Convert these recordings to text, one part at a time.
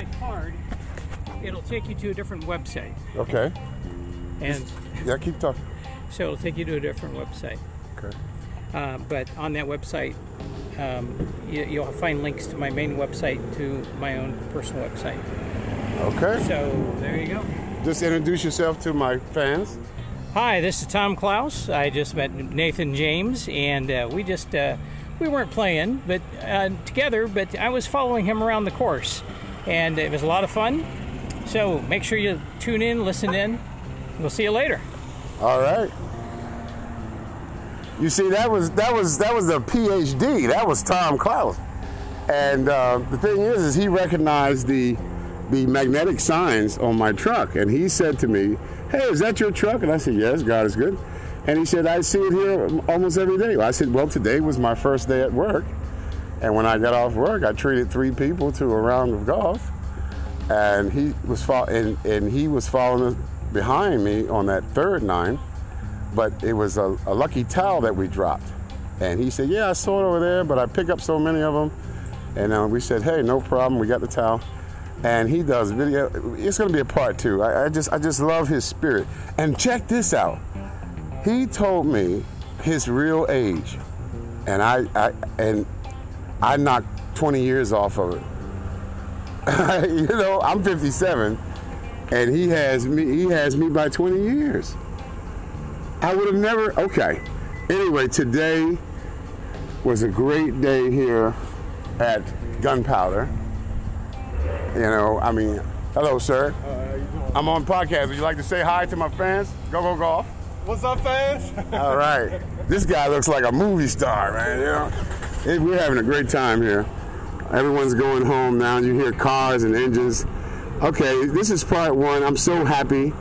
my card, it'll take you to a different website. Okay. And Yeah, keep talking. so it'll take you to a different website. Okay. Uh, but on that website, um, you, you'll find links to my main website to my own personal website. Okay. So there you go. Just introduce yourself to my fans. Hi, this is Tom Klaus. I just met Nathan James, and uh, we just uh, we weren't playing, but uh, together. But I was following him around the course, and it was a lot of fun. So make sure you tune in, listen in. We'll see you later. All right. You see, that was that was that was a PhD. That was Tom Klaus. And uh, the thing is, is he recognized the the magnetic signs on my truck, and he said to me, "Hey, is that your truck?" And I said, "Yes, God is good." And he said, "I see it here almost every day." I said, "Well, today was my first day at work, and when I got off work, I treated three people to a round of golf." and he was fo- and, and he was following behind me on that third nine, but it was a, a lucky towel that we dropped, and he said, "Yeah, I saw it over there, but I pick up so many of them," and uh, we said, "Hey, no problem, we got the towel." And he does video. It's going to be a part two. I, I just I just love his spirit. And check this out. He told me his real age, and I, I and I knocked 20 years off of it. you know, I'm 57, and he has me. He has me by 20 years. I would have never. Okay. Anyway, today was a great day here at Gunpowder. You know, I mean, hello, sir. I'm on podcast. Would you like to say hi to my fans? Go go golf. What's up, fans? All right. This guy looks like a movie star, man. You know, Hey, we're having a great time here. Everyone's going home now. You hear cars and engines. Okay, this is part one. I'm so happy.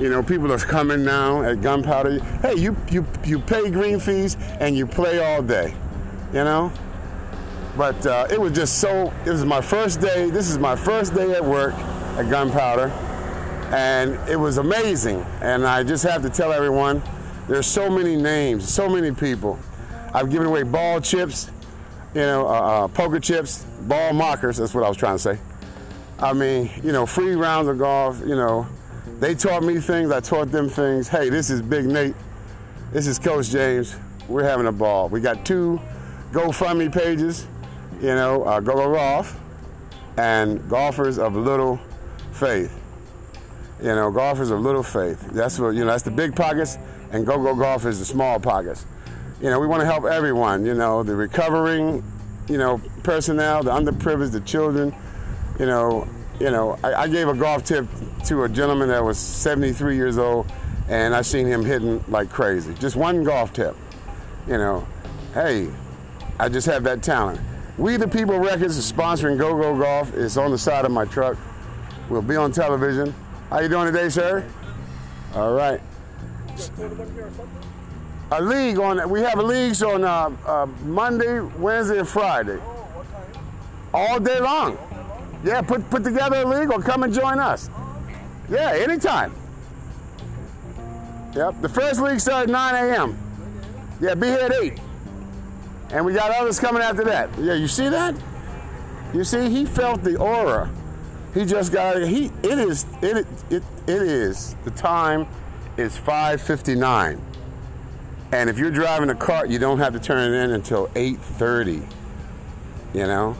You know, people are coming now at Gunpowder. Hey, you you you pay green fees and you play all day. You know. But uh, it was just so. It was my first day. This is my first day at work at Gunpowder and it was amazing. And I just have to tell everyone, there's so many names, so many people. I've given away ball chips, you know, uh, uh, poker chips, ball markers. That's what I was trying to say. I mean, you know, free rounds of golf. You know, they taught me things. I taught them things. Hey, this is Big Nate. This is Coach James. We're having a ball. We got two GoFundMe pages. You know, uh, Go Go Golf and Golfers of Little Faith. You know, golfers of little faith. That's what you know. That's the big pockets, and go go golf is the small pockets. You know, we want to help everyone. You know, the recovering, you know, personnel, the underprivileged, the children. You know, you know. I, I gave a golf tip to a gentleman that was 73 years old, and I seen him hitting like crazy. Just one golf tip. You know, hey, I just have that talent. We the People Records is sponsoring Go Go Golf. It's on the side of my truck. We'll be on television. How you doing today, sir? All right. A league on we have leagues on uh, uh, Monday, Wednesday, and Friday. All day long. Yeah, put put together a league or come and join us. Yeah, anytime. Yep. The first league starts at 9 a.m. Yeah, be here at 8. And we got others coming after that. Yeah, you see that? You see, he felt the aura. He just got he it is it it it is the time is 5:59. And if you're driving a cart, you don't have to turn it in until 8:30. You know?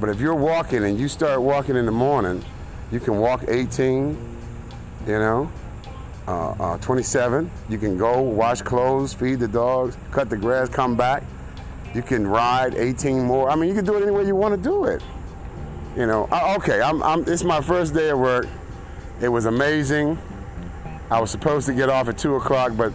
But if you're walking and you start walking in the morning, you can walk 18, you know, uh, uh, 27. You can go wash clothes, feed the dogs, cut the grass, come back. You can ride 18 more. I mean, you can do it any way you want to do it. You know, uh, okay, I'm, I'm, it's my first day at work. It was amazing. I was supposed to get off at 2 o'clock, but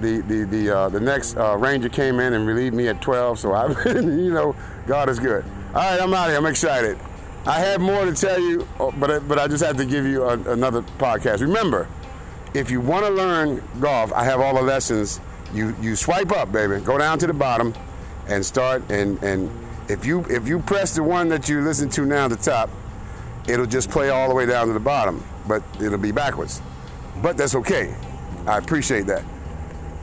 the, the, the, uh, the next uh, ranger came in and relieved me at 12, so I, you know, God is good. All right, I'm out of here. I'm excited. I have more to tell you, uh, but, I- but I just have to give you a, another podcast. Remember, if you want to learn golf, I have all the lessons. You, you swipe up, baby. Go down to the bottom and start and, and if you if you press the one that you listen to now at the top, it'll just play all the way down to the bottom, but it'll be backwards. But that's okay. I appreciate that.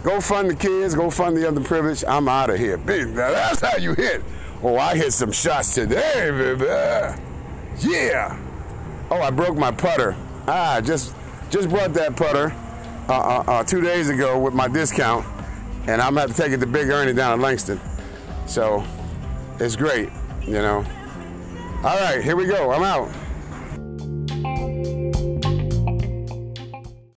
Go fund the kids, go fund the underprivileged. I'm out of here. Baby, now that's how you hit. Oh, I hit some shots today, baby. Yeah. Oh, I broke my putter. Ah, just just brought that putter uh, uh, uh, two days ago with my discount, and I'm gonna have to take it to Big Ernie down in Langston. So it's great, you know. All right, here we go. I'm out.